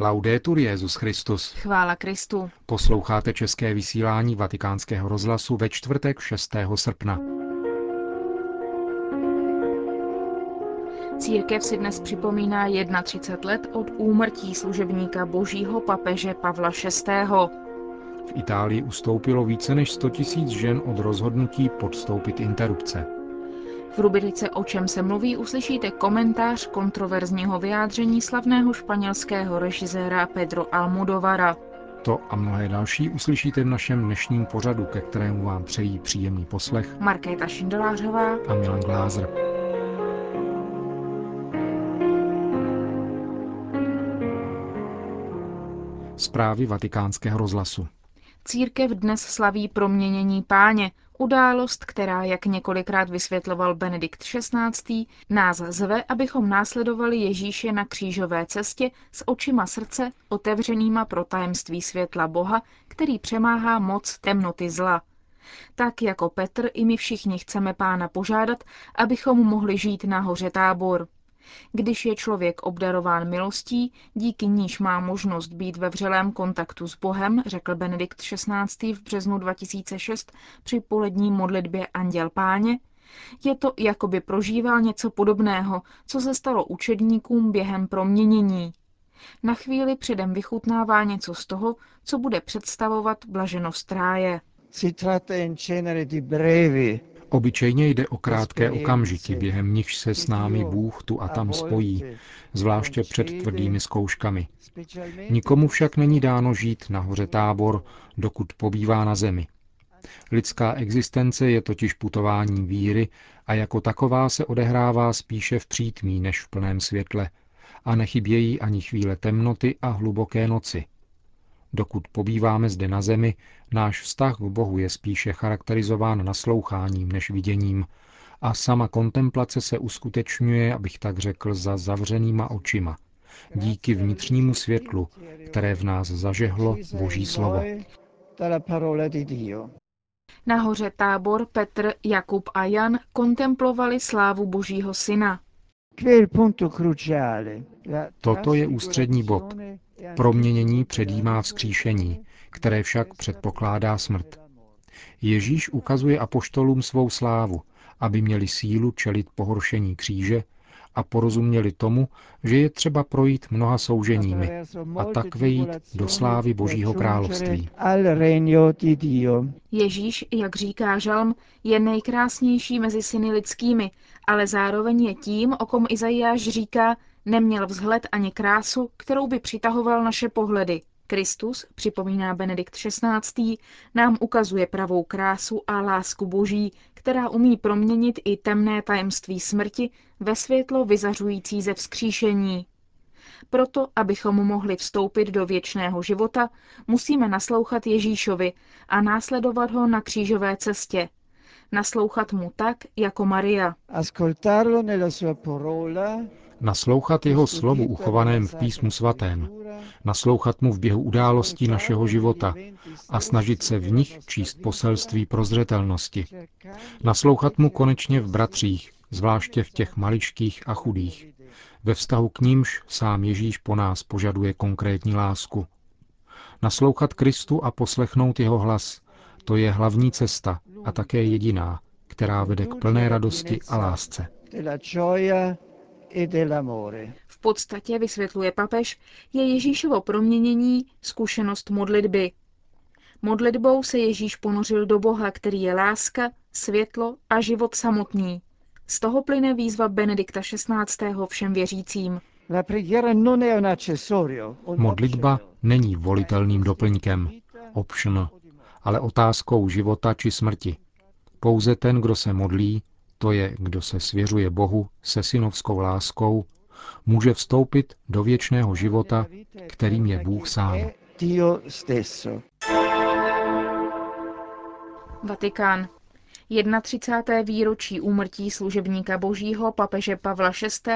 Laudetur Jezus Christus. Chvála Kristu. Posloucháte české vysílání Vatikánského rozhlasu ve čtvrtek 6. srpna. Církev si dnes připomíná 31 let od úmrtí služebníka božího papeže Pavla VI. V Itálii ustoupilo více než 100 000 žen od rozhodnutí podstoupit interrupce. V rubrice O čem se mluví uslyšíte komentář kontroverzního vyjádření slavného španělského režiséra Pedro Almodovara. To a mnohé další uslyšíte v našem dnešním pořadu, ke kterému vám přejí příjemný poslech Markéta Šindelářová a Milan Glázer. Zprávy vatikánského rozhlasu. Církev dnes slaví proměnění páně, událost, která, jak několikrát vysvětloval Benedikt XVI., nás zve, abychom následovali Ježíše na křížové cestě s očima srdce otevřenýma pro tajemství světla Boha, který přemáhá moc temnoty zla. Tak jako Petr i my všichni chceme pána požádat, abychom mohli žít na hoře tábor. Když je člověk obdarován milostí, díky níž má možnost být ve vřelém kontaktu s Bohem, řekl Benedikt XVI. v březnu 2006 při polední modlitbě Anděl Páně, je to, jako by prožíval něco podobného, co se stalo učedníkům během proměnění. Na chvíli předem vychutnává něco z toho, co bude představovat blaženost ráje. Di brevi Obyčejně jde o krátké okamžiky, během nichž se s námi Bůh tu a tam spojí, zvláště před tvrdými zkouškami. Nikomu však není dáno žít na hoře tábor, dokud pobývá na zemi. Lidská existence je totiž putováním víry a jako taková se odehrává spíše v přítmí než v plném světle a nechybějí ani chvíle temnoty a hluboké noci – Dokud pobýváme zde na zemi, náš vztah k Bohu je spíše charakterizován nasloucháním než viděním a sama kontemplace se uskutečňuje, abych tak řekl, za zavřenýma očima, díky vnitřnímu světlu, které v nás zažehlo Boží slovo. Nahoře tábor Petr, Jakub a Jan kontemplovali slávu Božího syna. Toto je ústřední bod. Proměnění předjímá vzkříšení, které však předpokládá smrt. Ježíš ukazuje apoštolům svou slávu, aby měli sílu čelit pohoršení kříže a porozuměli tomu, že je třeba projít mnoha souženími a tak vejít do slávy Božího království. Ježíš, jak říká Žalm, je nejkrásnější mezi syny lidskými, ale zároveň je tím, o kom Izajáš říká, neměl vzhled ani krásu, kterou by přitahoval naše pohledy. Kristus, připomíná Benedikt XVI., nám ukazuje pravou krásu a lásku boží, která umí proměnit i temné tajemství smrti ve světlo vyzařující ze vzkříšení. Proto, abychom mohli vstoupit do věčného života, musíme naslouchat Ježíšovi a následovat ho na křížové cestě. Naslouchat mu tak, jako Maria. Naslouchat jeho slovu uchovaném v písmu svatém, naslouchat mu v běhu událostí našeho života a snažit se v nich číst poselství prozřetelnosti. Naslouchat mu konečně v bratřích, zvláště v těch maličkých a chudých. Ve vztahu k nímž sám Ježíš po nás požaduje konkrétní lásku. Naslouchat Kristu a poslechnout jeho hlas, to je hlavní cesta a také jediná, která vede k plné radosti a lásce. V podstatě, vysvětluje papež, je Ježíšovo proměnění zkušenost modlitby. Modlitbou se Ježíš ponořil do Boha, který je láska, světlo a život samotný. Z toho plyne výzva Benedikta XVI. všem věřícím. Modlitba není volitelným doplňkem, option, ale otázkou života či smrti. Pouze ten, kdo se modlí, to je, kdo se svěřuje Bohu se synovskou láskou, může vstoupit do věčného života, kterým je Bůh sám. Vatikán. 31. výročí úmrtí služebníka božího papeže Pavla VI.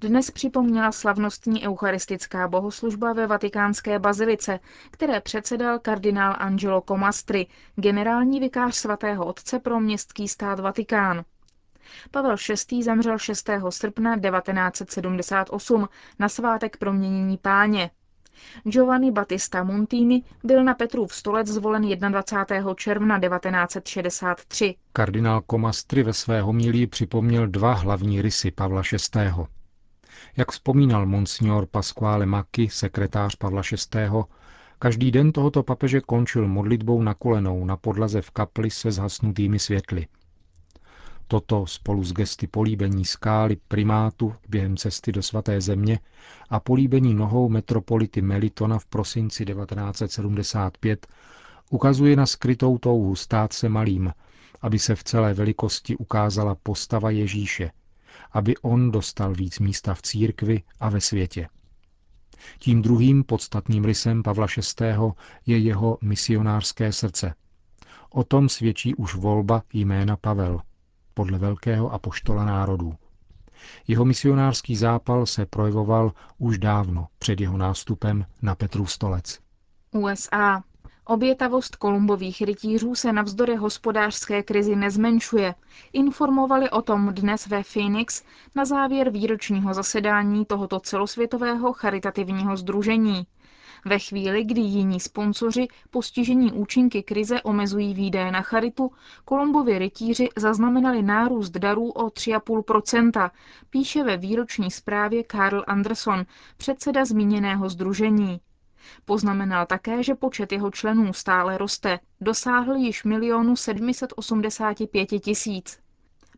dnes připomněla slavnostní eucharistická bohoslužba ve vatikánské bazilice, které předsedal kardinál Angelo Comastri, generální vikář svatého otce pro městský stát Vatikán. Pavel VI. zemřel 6. srpna 1978 na svátek proměnění páně. Giovanni Battista Montini byl na Petrův stolec zvolen 21. června 1963. Kardinál Komastry ve své homilii připomněl dva hlavní rysy Pavla VI. Jak vzpomínal monsignor Pasquale Macchi, sekretář Pavla VI., každý den tohoto papeže končil modlitbou na kolenou na podlaze v kapli se zhasnutými světly. Toto spolu s gesty políbení skály primátu během cesty do svaté země a políbení nohou metropolity Melitona v prosinci 1975 ukazuje na skrytou touhu stát se malým, aby se v celé velikosti ukázala postava Ježíše, aby on dostal víc místa v církvi a ve světě. Tím druhým podstatným rysem Pavla VI. je jeho misionářské srdce. O tom svědčí už volba jména Pavel, podle velkého apoštola národů. Jeho misionářský zápal se projevoval už dávno před jeho nástupem na Petru stolec. USA. Obětavost kolumbových rytířů se navzdory hospodářské krizi nezmenšuje. Informovali o tom dnes ve Phoenix na závěr výročního zasedání tohoto celosvětového charitativního združení. Ve chvíli, kdy jiní sponzoři postižení účinky krize omezují výdaje na charitu, Kolumbovi rytíři zaznamenali nárůst darů o 3,5%, píše ve výroční zprávě Karl Anderson, předseda zmíněného združení. Poznamenal také, že počet jeho členů stále roste, dosáhl již milionu 785 tisíc.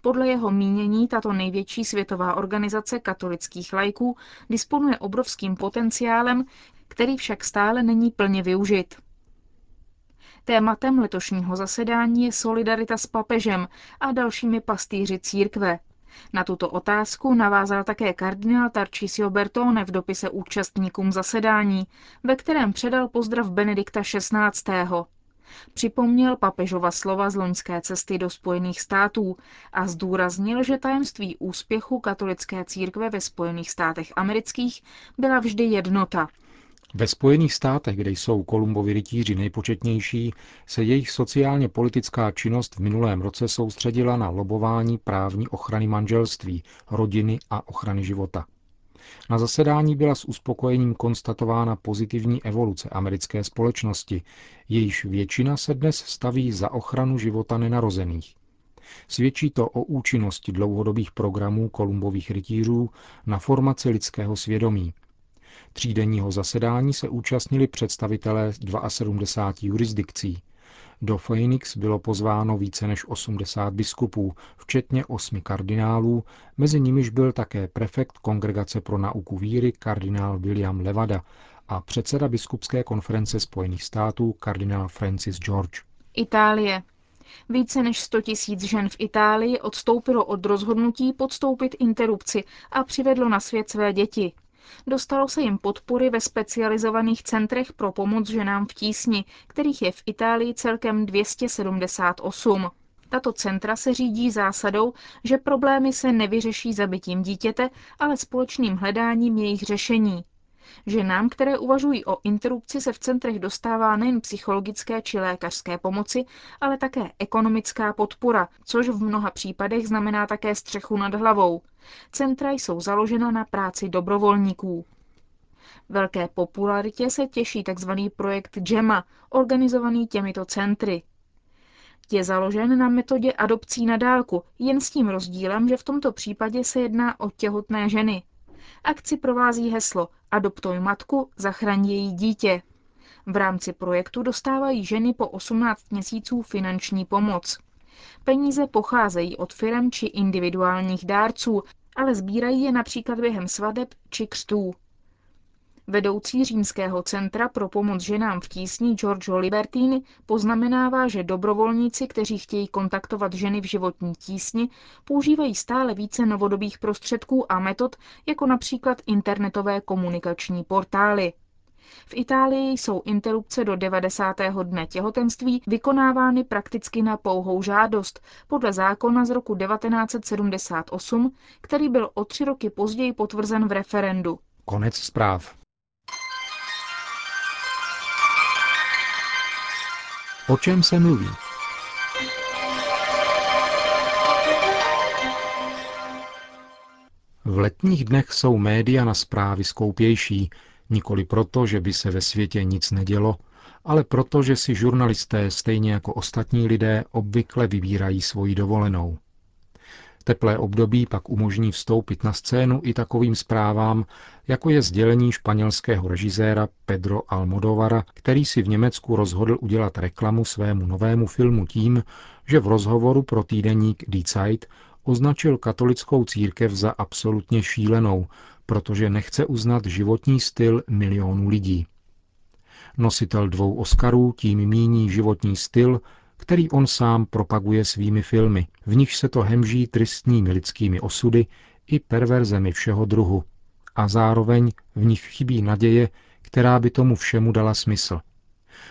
Podle jeho mínění tato největší světová organizace katolických lajků disponuje obrovským potenciálem, který však stále není plně využit. Tématem letošního zasedání je solidarita s papežem a dalšími pastýři církve. Na tuto otázku navázal také kardinál Tarcisio Bertone v dopise účastníkům zasedání, ve kterém předal pozdrav Benedikta XVI. Připomněl papežova slova z loňské cesty do Spojených států a zdůraznil, že tajemství úspěchu katolické církve ve Spojených státech amerických byla vždy jednota – ve Spojených státech, kde jsou Kolumbovi rytíři nejpočetnější, se jejich sociálně politická činnost v minulém roce soustředila na lobování právní ochrany manželství, rodiny a ochrany života. Na zasedání byla s uspokojením konstatována pozitivní evoluce americké společnosti, jejíž většina se dnes staví za ochranu života nenarozených. Svědčí to o účinnosti dlouhodobých programů Kolumbových rytířů na formaci lidského svědomí, Třídenního zasedání se účastnili představitelé 72 jurisdikcí. Do Phoenix bylo pozváno více než 80 biskupů, včetně osmi kardinálů, mezi nimiž byl také prefekt Kongregace pro nauku víry kardinál William Levada a předseda biskupské konference Spojených států kardinál Francis George. Itálie. Více než 100 tisíc žen v Itálii odstoupilo od rozhodnutí podstoupit interrupci a přivedlo na svět své děti. Dostalo se jim podpory ve specializovaných centrech pro pomoc ženám v tísni, kterých je v Itálii celkem 278. Tato centra se řídí zásadou, že problémy se nevyřeší zabitím dítěte, ale společným hledáním jejich řešení. Ženám, které uvažují o interrupci, se v centrech dostává nejen psychologické či lékařské pomoci, ale také ekonomická podpora, což v mnoha případech znamená také střechu nad hlavou. Centra jsou založena na práci dobrovolníků. Velké popularitě se těší tzv. projekt GEMA, organizovaný těmito centry. Je založen na metodě adopcí na dálku, jen s tím rozdílem, že v tomto případě se jedná o těhotné ženy. Akci provází heslo Adoptuj matku, zachraň její dítě. V rámci projektu dostávají ženy po 18 měsíců finanční pomoc. Peníze pocházejí od firm či individuálních dárců, ale sbírají je například během svadeb či křtů. Vedoucí římského centra pro pomoc ženám v tísni Giorgio Libertini poznamenává, že dobrovolníci, kteří chtějí kontaktovat ženy v životní tísni, používají stále více novodobých prostředků a metod, jako například internetové komunikační portály. V Itálii jsou interrupce do 90. dne těhotenství vykonávány prakticky na pouhou žádost podle zákona z roku 1978, který byl o tři roky později potvrzen v referendu. Konec zpráv. O čem se mluví? V letních dnech jsou média na zprávy skoupější, Nikoli proto, že by se ve světě nic nedělo, ale proto, že si žurnalisté stejně jako ostatní lidé obvykle vybírají svoji dovolenou. Teplé období pak umožní vstoupit na scénu i takovým zprávám, jako je sdělení španělského režiséra Pedro Almodovara, který si v Německu rozhodl udělat reklamu svému novému filmu tím, že v rozhovoru pro týdeník Die Zeit označil katolickou církev za absolutně šílenou, protože nechce uznat životní styl milionů lidí. Nositel dvou Oscarů tím míní životní styl, který on sám propaguje svými filmy, v nich se to hemží tristními lidskými osudy i perverzemi všeho druhu. A zároveň v nich chybí naděje, která by tomu všemu dala smysl.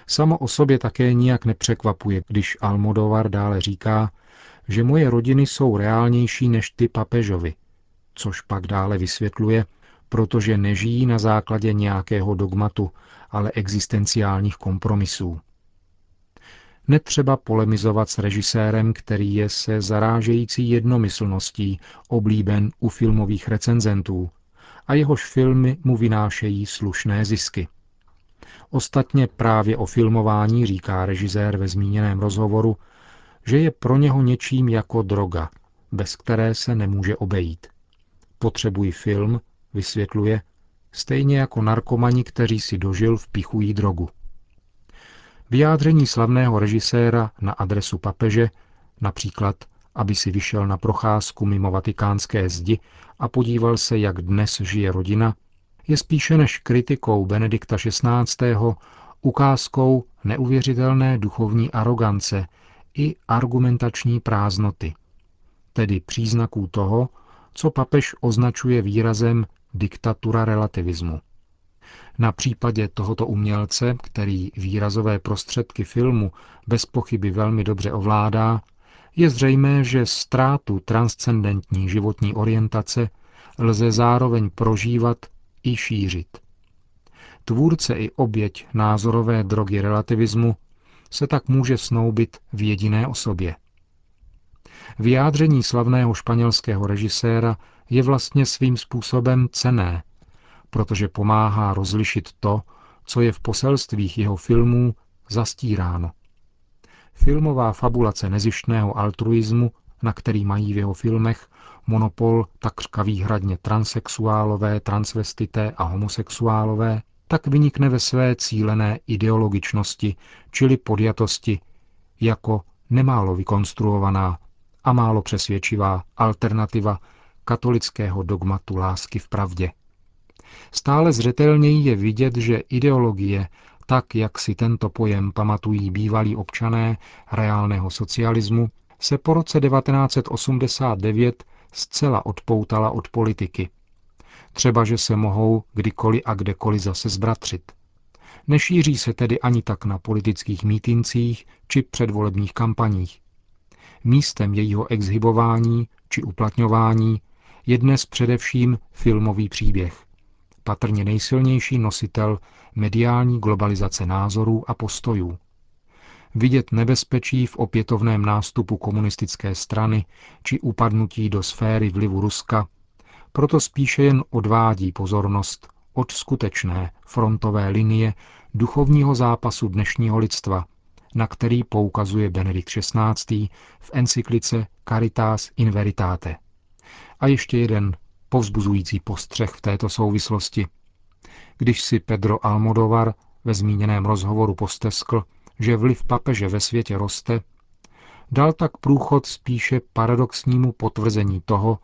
Samo o sobě také nijak nepřekvapuje, když Almodovar dále říká, že moje rodiny jsou reálnější než ty papežovi, což pak dále vysvětluje, protože nežijí na základě nějakého dogmatu, ale existenciálních kompromisů. Netřeba polemizovat s režisérem, který je se zarážející jednomyslností oblíben u filmových recenzentů a jehož filmy mu vynášejí slušné zisky. Ostatně právě o filmování říká režisér ve zmíněném rozhovoru, že je pro něho něčím jako droga, bez které se nemůže obejít. Potřebují film, vysvětluje, stejně jako narkomani, kteří si dožil, vpichují drogu. Vyjádření slavného režiséra na adresu papeže, například, aby si vyšel na procházku mimo vatikánské zdi a podíval se, jak dnes žije rodina, je spíše než kritikou Benedikta XVI. ukázkou neuvěřitelné duchovní arogance i argumentační prázdnoty, tedy příznaků toho, co papež označuje výrazem diktatura relativismu. Na případě tohoto umělce, který výrazové prostředky filmu bez pochyby velmi dobře ovládá, je zřejmé, že ztrátu transcendentní životní orientace lze zároveň prožívat i šířit. Tvůrce i oběť názorové drogy relativismu se tak může snoubit v jediné osobě. Vyjádření slavného španělského režiséra je vlastně svým způsobem cené, protože pomáhá rozlišit to, co je v poselstvích jeho filmů zastíráno. Filmová fabulace nezištného altruismu, na který mají v jeho filmech monopol takřka výhradně transexuálové, transvestité a homosexuálové, tak vynikne ve své cílené ideologičnosti, čili podjatosti, jako nemálo vykonstruovaná a málo přesvědčivá alternativa katolického dogmatu lásky v pravdě. Stále zřetelněji je vidět, že ideologie, tak jak si tento pojem pamatují bývalí občané reálného socialismu, se po roce 1989 zcela odpoutala od politiky. Třeba, že se mohou kdykoliv a kdekoliv zase zbratřit. Nešíří se tedy ani tak na politických mítincích či předvolebních kampaních. Místem jejího exhibování či uplatňování je dnes především filmový příběh patrně nejsilnější nositel mediální globalizace názorů a postojů. Vidět nebezpečí v opětovném nástupu komunistické strany či upadnutí do sféry vlivu Ruska, proto spíše jen odvádí pozornost od skutečné frontové linie duchovního zápasu dnešního lidstva, na který poukazuje Benedikt XVI. v encyklice Caritas in Veritate. A ještě jeden povzbuzující postřeh v této souvislosti. Když si Pedro Almodovar ve zmíněném rozhovoru posteskl, že vliv papeže ve světě roste, dal tak průchod spíše paradoxnímu potvrzení toho,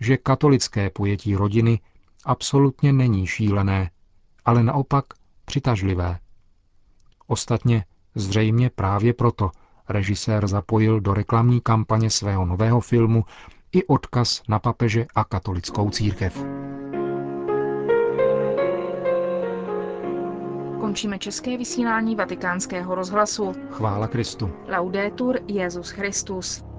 že katolické pojetí rodiny absolutně není šílené, ale naopak přitažlivé. Ostatně zřejmě právě proto režisér zapojil do reklamní kampaně svého nového filmu i odkaz na papeže a katolickou církev. Končíme české vysílání vatikánského rozhlasu. Chvála Kristu. Laudetur Jezus Christus.